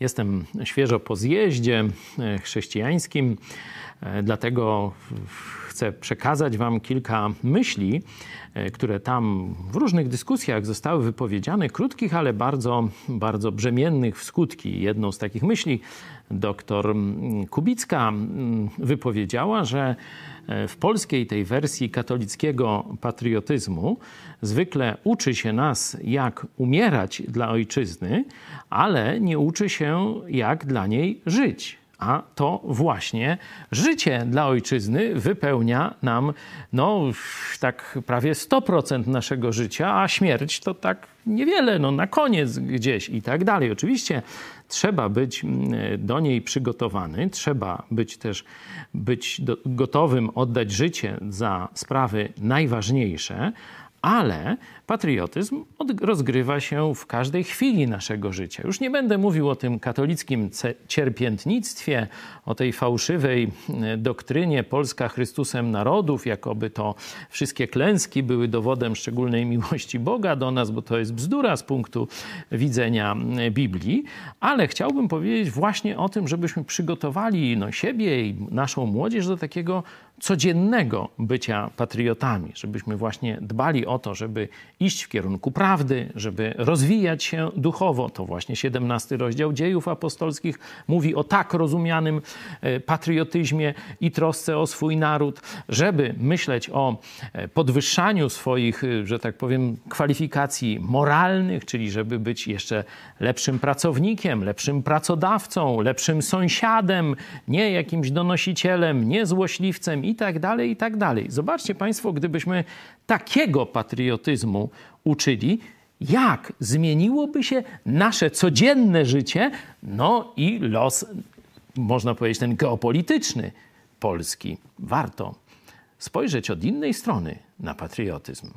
Jestem świeżo po zjeździe e, chrześcijańskim, e, dlatego chcę przekazać Wam kilka myśli, e, które tam w różnych dyskusjach zostały wypowiedziane, krótkich, ale bardzo, bardzo brzemiennych w skutki. Jedną z takich myśli doktor Kubicka wypowiedziała, że w polskiej tej wersji katolickiego patriotyzmu zwykle uczy się nas, jak umierać dla ojczyzny, ale nie uczy się, jak dla niej żyć. A to właśnie życie dla ojczyzny wypełnia nam, no, tak prawie 100% naszego życia, a śmierć to tak niewiele, no, na koniec gdzieś i tak dalej. Oczywiście trzeba być mm, do niej przygotowany, trzeba być też być do, gotowym oddać życie za sprawy najważniejsze, ale patriotyzm rozgrywa się w każdej chwili naszego życia. Już nie będę mówił o tym katolickim cierpiętnictwie, o tej fałszywej e, doktrynie Polska Chrystusem narodów, jakoby to wszystkie klęski były dowodem szczególnej miłości Boga do nas, bo to jest bzdura z punktu widzenia Biblii, ale chciałbym powiedzieć właśnie o tym, żebyśmy przygotowali no, siebie i naszą młodzież do takiego codziennego bycia patriotami, żebyśmy właśnie dbali o to, żeby iść w kierunku prawdy, żeby rozwijać się duchowo. To właśnie 17 rozdział dziejów apostolskich mówi o tak rozumianym e, patriotyzmie i trosce o swój naród, żeby myśleć o e, podwyższaniu swoich, e, że tak powiem, kwalifikacji moralnych, czyli żeby być jeszcze lepszym pracownikiem, lepszym pracodawcą, lepszym sąsiadem, nie jakimś donosicielem, nie złośliwcem i tak dalej, i tak dalej. Zobaczcie Państwo, gdybyśmy takiego patriotyzmu uczyli, jak zmieniłoby się nasze codzienne życie, no i los, można powiedzieć, ten geopolityczny Polski. Warto spojrzeć od innej strony na patriotyzm.